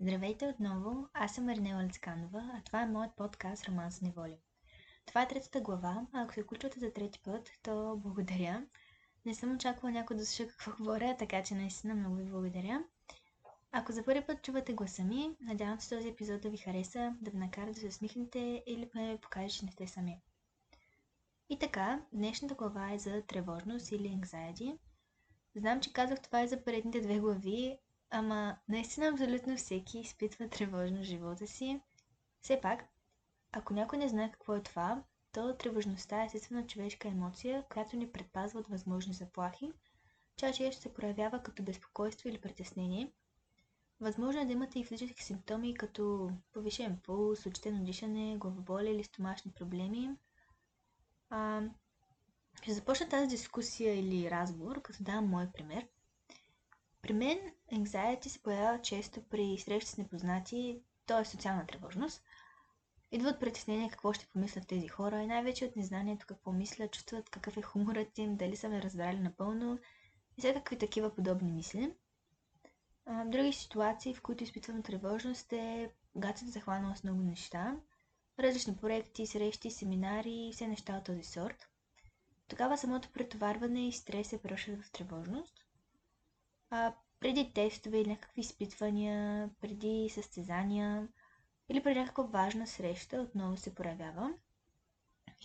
Здравейте отново, аз съм Маринела Лецканова, а това е моят подкаст Роман с неволя. Това е третата глава, а ако се включвате за трети път, то благодаря. Не съм очаквала някой да слуша какво говоря, така че наистина много ви благодаря. Ако за първи път чувате гласа ми, надявам се този епизод да ви хареса, да ви накара да се усмихнете или поне ви покаже, че не сте сами. И така, днешната глава е за тревожност или anxiety. Знам, че казах това и за предните две глави, ама наистина абсолютно всеки изпитва тревожно в живота си. Все пак, ако някой не знае какво е това, то тревожността е естествена човешка емоция, която ни предпазва от възможни заплахи. Тя често се проявява като безпокойство или притеснение. Възможно е да имате и физически симптоми, като повишен пулс, учтено дишане, главоболи или стомашни проблеми. А, ще започна тази дискусия или разговор, като дам мой пример. При мен anxiety се появява често при срещи с непознати, т.е. социална тревожност. Идва от притеснение какво ще помислят тези хора и най-вече от незнанието какво мислят, чувстват какъв е хуморът им, дали са ме разбрали напълно и всякакви такива подобни мисли. Други ситуации, в които изпитвам тревожност е когато се захванала с много неща, различни проекти, срещи, семинари и все неща от този сорт. Тогава самото претоварване и стрес се превръщат в тревожност. А, преди тестове или някакви изпитвания, преди състезания или преди някаква важна среща отново се проявява.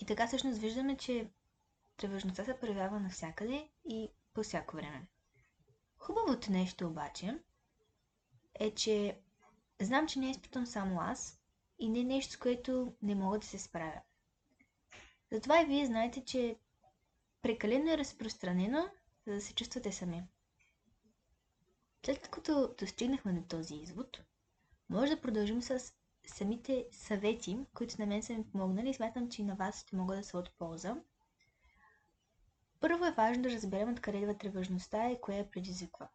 И така всъщност виждаме, че тревожността се проявява навсякъде и по всяко време. Хубавото нещо обаче е, че знам, че не е изпитвам само аз и не е нещо, с което не мога да се справя. Затова и вие знаете, че прекалено е разпространено, за да се чувствате сами. След като достигнахме до този извод, може да продължим с самите съвети, които на мен са ми помогнали и смятам, че и на вас ще могат да са от полза. Първо е важно да разберем откъде идва тревожността и кое я предизвиква.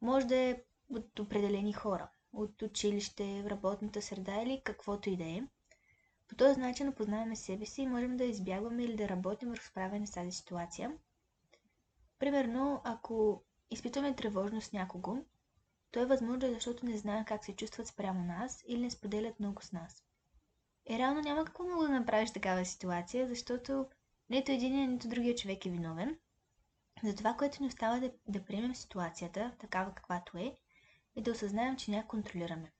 Може да е от определени хора, от училище, в работната среда или каквото и да е. По този начин опознаваме себе си и можем да избягваме или да работим върху справяне с тази ситуация. Примерно, ако изпитваме тревожност някого, то е възможно, защото не знаем как се чувстват спрямо нас или не споделят много с нас. И реално няма какво много да направиш такава ситуация, защото нито един, нито другия човек е виновен. Затова, което ни остава да, да приемем ситуацията, такава каквато е, и да осъзнаем, че ня контролираме.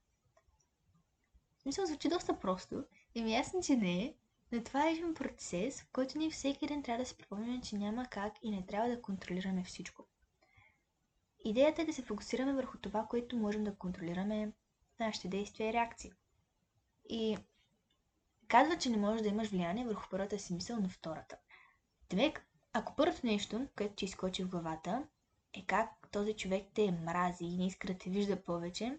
Мисля, звучи доста просто и ми е ясно, че не е, но това е един процес, в който ние всеки ден трябва да се припомняме, че няма как и не трябва да контролираме всичко. Идеята е да се фокусираме върху това, което можем да контролираме нашите действия и реакции. И казва, че не можеш да имаш влияние върху първата си мисъл на втората. Демек, ако първото нещо, което ти изкочи в главата, е как този човек те мрази и не иска да те вижда повече,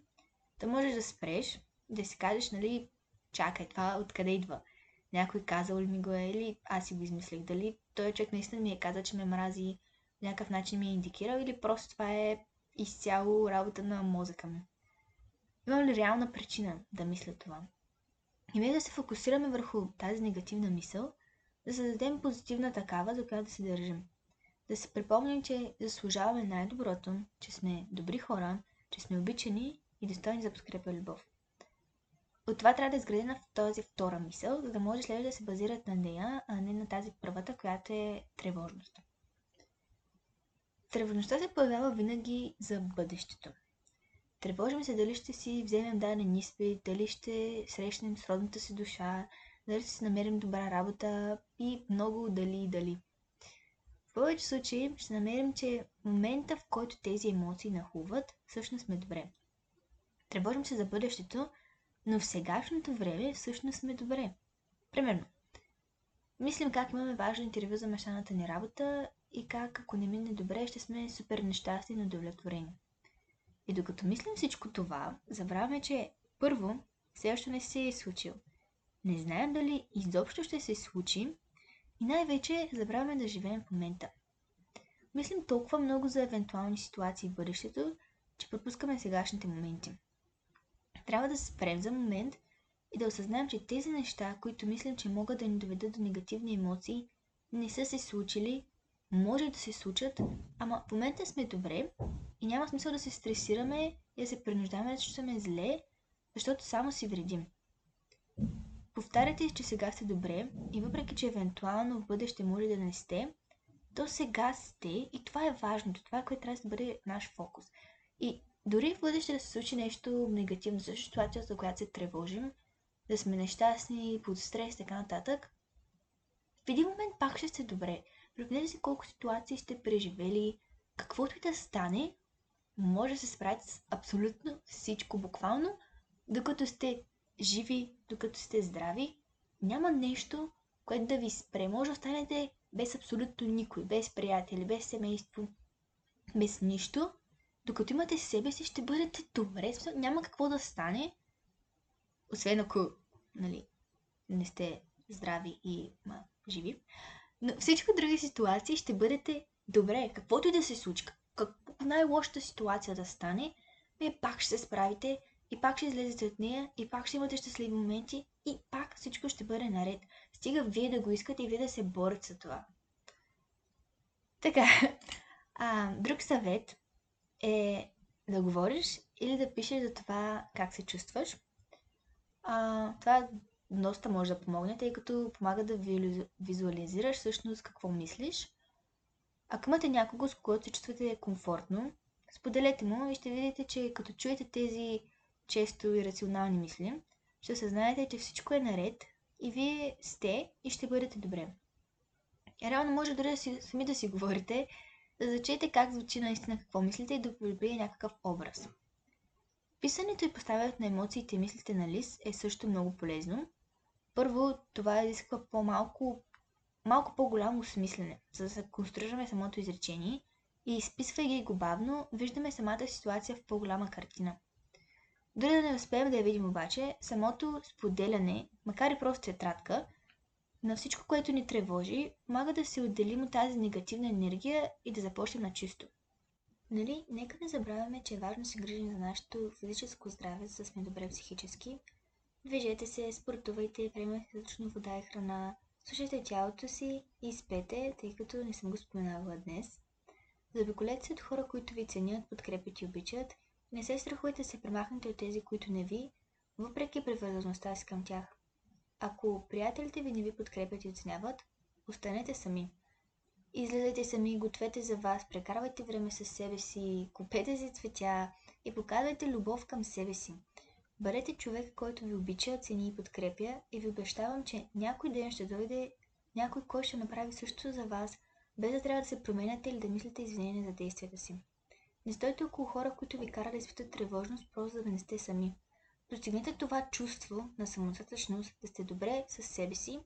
да можеш да спреш, да си кажеш, нали, чакай, това откъде идва? Някой казал ли ми го е или аз си го измислих? Дали той човек наистина ми е казал, че ме мрази, някакъв начин ми е индикирал или просто това е изцяло работа на мозъка ми? Имам ли реална причина да мисля това? И ние да се фокусираме върху тази негативна мисъл, да създадем позитивна такава, за която да се държим. Да се припомним, че заслужаваме най-доброто, че сме добри хора, че сме обичани и достойни за подкрепа любов. От това трябва да е изградена в този втора мисъл, за да може след да се базират на нея, а не на тази първата, която е тревожността. Тревожността се появява винаги за бъдещето. Тревожим се дали ще си вземем даден изпит, дали ще срещнем с родната си душа, дали ще си намерим добра работа и много дали и дали. В повече случаи ще намерим, че момента, в който тези емоции нахуват, всъщност сме добре. Тревожим се за бъдещето, но в сегашното време всъщност сме добре. Примерно, мислим как имаме важно интервю за мечтаната ни работа и как, ако не мине добре, ще сме супер нещастни и удовлетворени. И докато мислим всичко това, забравяме, че първо, все още не се е случил. Не знаем дали изобщо ще се случи и най-вече забравяме да живеем в момента. Мислим толкова много за евентуални ситуации в бъдещето, че пропускаме сегашните моменти. Трябва да се спрем за момент и да осъзнаем, че тези неща, които мислим, че могат да ни доведат до негативни емоции, не са се случили, може да се случат, ама в момента сме добре и няма смисъл да се стресираме и да се принуждаваме да се чувстваме зле, защото само си вредим. Повтаряте, че сега сте добре и въпреки, че евентуално в бъдеще може да не сте, то сега сте и това е важното. Това е което трябва да бъде наш фокус. И дори в бъдеще да се случи нещо негативно, също ситуация, за която се тревожим, да сме нещастни, под стрес, така нататък, в един момент пак ще сте добре. Припомнете си колко ситуации сте преживели, каквото и да стане, може да се справите с абсолютно всичко, буквално, докато сте живи, докато сте здрави. Няма нещо, което да ви спре. Може да останете без абсолютно никой, без приятели, без семейство, без нищо. Докато имате себе си, ще бъдете добре. Няма какво да стане, освен ако нали, не сте здрави и ма, живи. Но всичко други ситуации ще бъдете добре. Каквото и да се случи, как най-лошата ситуация да стане, вие пак ще се справите и пак ще излезете от нея и пак ще имате щастливи моменти и пак всичко ще бъде наред. Стига вие да го искате и вие да се борите за това. Така, а, друг съвет е да говориш или да пишеш за това как се чувстваш. А, това доста може да помогне, тъй като помага да визуализираш всъщност какво мислиш. Ако имате някого, с когото се чувствате комфортно, споделете му и ще видите, че като чуете тези често и рационални мисли, ще съзнаете, че всичко е наред и вие сте и ще бъдете добре. Реално може дори да си, сами да си говорите, да зачете как звучи наистина какво мислите и да прибие някакъв образ. Писането и поставянето на емоциите и мислите на лист е също много полезно. Първо, това изисква по-малко, малко по-голямо осмислене, за да се конструираме самото изречение и изписвайки го бавно, виждаме самата ситуация в по-голяма картина. Дори да не успеем да я видим обаче, самото споделяне, макар и просто тетрадка, на всичко, което ни тревожи, помага да се отделим от тази негативна енергия и да започнем на чисто. Нали, нека не забравяме, че е важно да се грижим за нашето физическо здраве, за да сме добре психически. Движете се, спортувайте, приемайте достатъчно вода и храна, слушайте тялото си и спете, тъй като не съм го споменавала днес. Заобиколете се от хора, които ви ценят, подкрепят и обичат. Не се страхуйте се премахнете от тези, които не ви, въпреки привързаността си към тях. Ако приятелите ви не ви подкрепят и оценяват, останете сами. Излезете сами, гответе за вас, прекарвайте време с себе си, купете си цветя и показвайте любов към себе си. Бъдете човек, който ви обича, цени и подкрепя и ви обещавам, че някой ден ще дойде някой, който ще направи същото за вас, без да трябва да се променяте или да мислите извинение за действията си. Не стойте около хора, които ви карат да изпитат тревожност, просто да не сте сами. Достигнете това чувство на самодостатъчност, да сте добре с себе си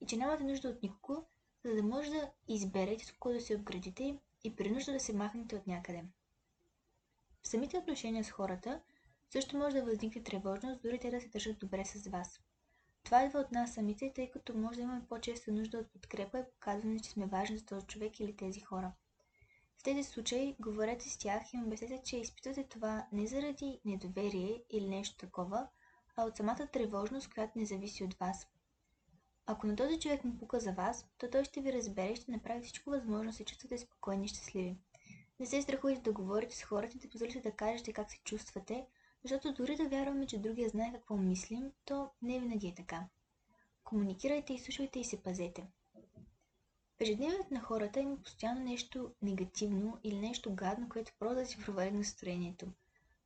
и че нямате нужда от никого, за да може да изберете с кого да се обградите и при нужда да се махнете от някъде. В самите отношения с хората също може да възникне тревожност, дори те да се държат добре с вас. Това идва от нас самите, тъй като може да имаме по-често нужда от подкрепа и показване, че сме важни за този човек или тези хора. В тези случаи говорете с тях и обяснете, че изпитвате това не заради недоверие или нещо такова, а от самата тревожност, която не зависи от вас. Ако на този човек му пука за вас, то той ще ви разбере и ще направи всичко възможно да се чувствате спокойни и щастливи. Не се страхуйте да говорите с хората и да позволите да кажете как се чувствате, защото дори да вярваме, че другия знае какво мислим, то не винаги е така. Комуникирайте, изслушвайте и се пазете. Ежедневието на хората има постоянно нещо негативно или нещо гадно, което просто да си провали настроението.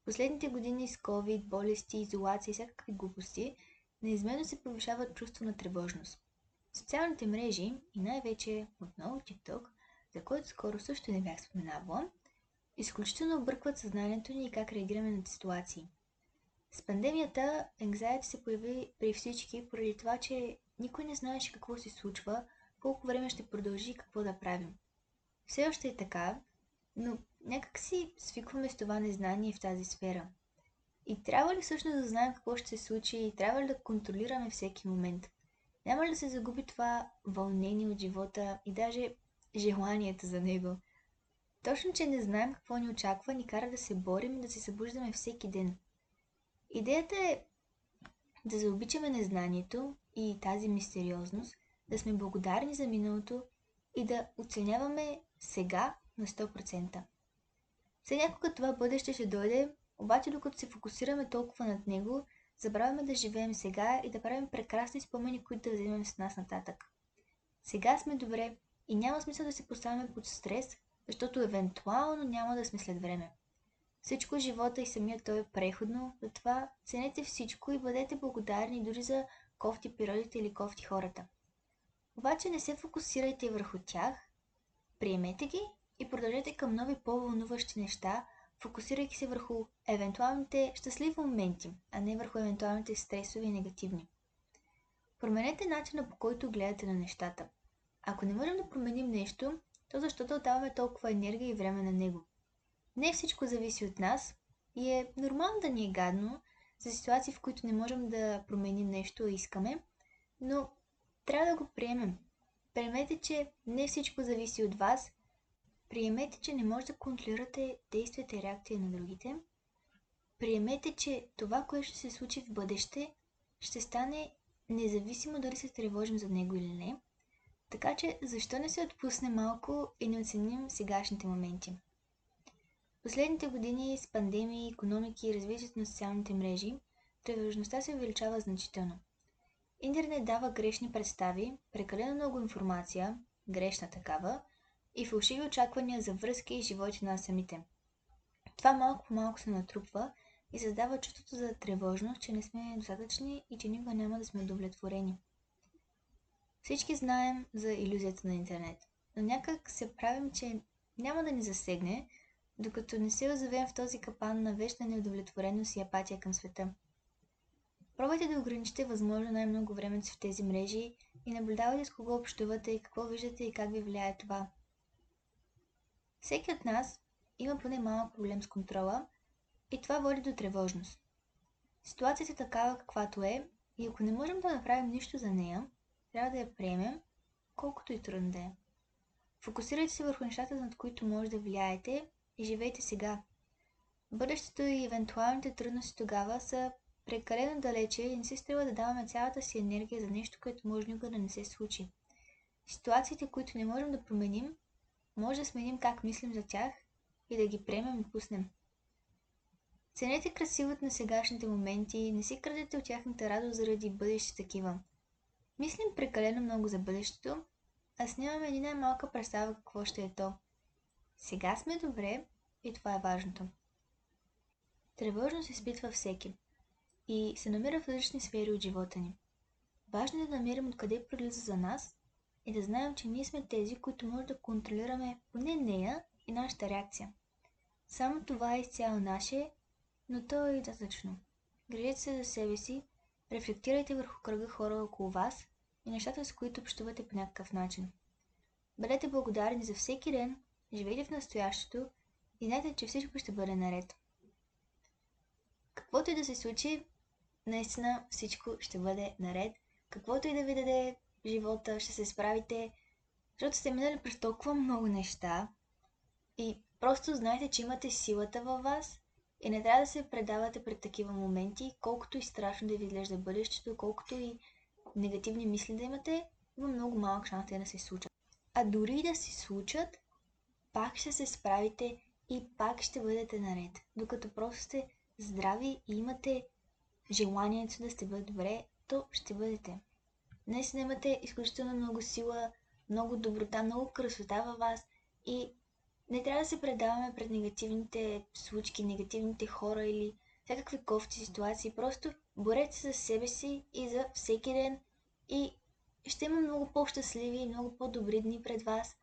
Последните години с COVID, болести, изолация и всякакви глупости неизменно се повишава чувство на тревожност. Социалните мрежи и най-вече отново TikTok, за който скоро също не бях споменавала, изключително объркват съзнанието ни и как реагираме на ситуации. С пандемията anxiety се появи при всички, поради това, че никой не знаеше какво се случва, колко време ще продължи и какво да правим. Все още е така, но някак си свикваме с това незнание в тази сфера. И трябва ли всъщност да знаем какво ще се случи и трябва ли да контролираме всеки момент? Няма ли да се загуби това вълнение от живота и даже желанието за него? Точно, че не знаем какво ни очаква, ни кара да се борим и да се събуждаме всеки ден. Идеята е да заобичаме незнанието и тази мистериозност, да сме благодарни за миналото и да оценяваме сега на 100%. Все някога това бъдеще ще дойде Обаче докато се фокусираме толкова над него, забравяме да живеем сега и да правим прекрасни спомени, които да вземем с нас нататък. Сега сме добре и няма смисъл да се поставяме под стрес, защото евентуално няма да сме след време. Всичко в живота и самия той е преходно, затова ценете всичко и бъдете благодарни дори за кофти природите или кофти хората. Обаче не се фокусирайте върху тях, приемете ги и продължете към нови по-вълнуващи неща, фокусирайки се върху евентуалните щастливи моменти, а не върху евентуалните стресови и негативни. Променете начина по който гледате на нещата. Ако не можем да променим нещо, то защо да отдаваме толкова енергия и време на него? Не всичко зависи от нас и е нормално да ни е гадно за ситуации, в които не можем да променим нещо, и искаме, но трябва да го приемем. Приемете, че не всичко зависи от вас. Приемете, че не може да контролирате действията и реакция на другите. Приемете, че това, което ще се случи в бъдеще, ще стане независимо дали се тревожим за него или не. Така че, защо не се отпусне малко и не оценим сегашните моменти? Последните години с пандемии, економики и развитието на социалните мрежи, тревожността се увеличава значително. Интернет дава грешни представи, прекалено много информация, грешна такава, и фалшиви очаквания за връзки и животи на самите. Това малко по малко се натрупва и създава чувството за тревожност, че не сме достатъчни и че никога няма да сме удовлетворени. Всички знаем за иллюзията на интернет, но някак се правим, че няма да ни засегне, докато не се озовем в този капан на вечна неудовлетвореност и апатия към света. Пробвайте да ограничите възможно най-много времето си в тези мрежи и наблюдавайте с кого общувате и какво виждате и как ви влияе това. Всеки от нас има поне малък проблем с контрола и това води до тревожност. Ситуацията е такава каквато е и ако не можем да направим нищо за нея, трябва да я приемем, колкото и трудно да е. Фокусирайте се върху нещата, над които може да влияете и живейте сега. Бъдещето и евентуалните трудности тогава са прекалено далече и не се струва да даваме цялата си енергия за нещо, което може никога да не се случи. Ситуациите, които не можем да променим, може да сменим как мислим за тях и да ги приемем и пуснем. Ценете красивото на сегашните моменти не си крадете от тяхната радост заради бъдещи такива. Мислим прекалено много за бъдещето, а снимаме ни най-малка представа какво ще е то. Сега сме добре и това е важното. Тревожност изпитва всеки и се намира в различни сфери от живота ни. Важно е да намерим откъде пролиза за нас и да знаем, че ние сме тези, които може да контролираме поне нея и нашата реакция. Само това е изцяло наше, но то е и достатъчно. Грижете се за себе си, рефлектирайте върху кръга хора около вас и нещата, с които общувате по някакъв начин. Бъдете благодарни за всеки ден, живейте в настоящето и знайте, че всичко ще бъде наред. Каквото и да се случи, наистина всичко ще бъде наред. Каквото и да ви даде живота, ще се справите, защото сте минали през толкова много неща и просто знайте, че имате силата във вас и не трябва да се предавате пред такива моменти, колкото и страшно да ви изглежда бъдещето, колкото и негативни мисли да имате, има много малък шанс те да се случат. А дори да се случат, пак ще се справите и пак ще бъдете наред. Докато просто сте здрави и имате желанието да сте бъдете добре, то ще бъдете. Днес имате изключително много сила, много доброта, много красота във вас и не трябва да се предаваме пред негативните случки, негативните хора или всякакви кофти ситуации. Просто борете се за себе си и за всеки ден и ще има много по-щастливи и много по-добри дни пред вас.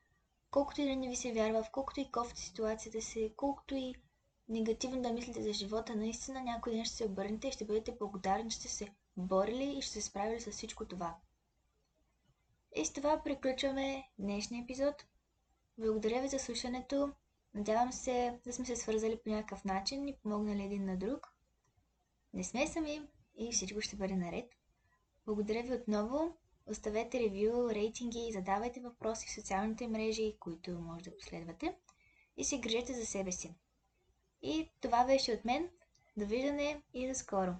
Колкото и да не ви се вярва, в колкото и кофти ситуацията се, колкото и негативно да мислите за живота, наистина някой ден ще се обърнете и ще бъдете благодарни, сте се борили и ще се справили с всичко това. И с това приключваме днешния епизод. Благодаря ви за слушането. Надявам се да сме се свързали по някакъв начин и помогнали един на друг. Не сме сами и всичко ще бъде наред. Благодаря ви отново. Оставете ревю, рейтинги и задавайте въпроси в социалните мрежи, които може да последвате. И се грижете за себе си. И това беше от мен. Довиждане и до скоро!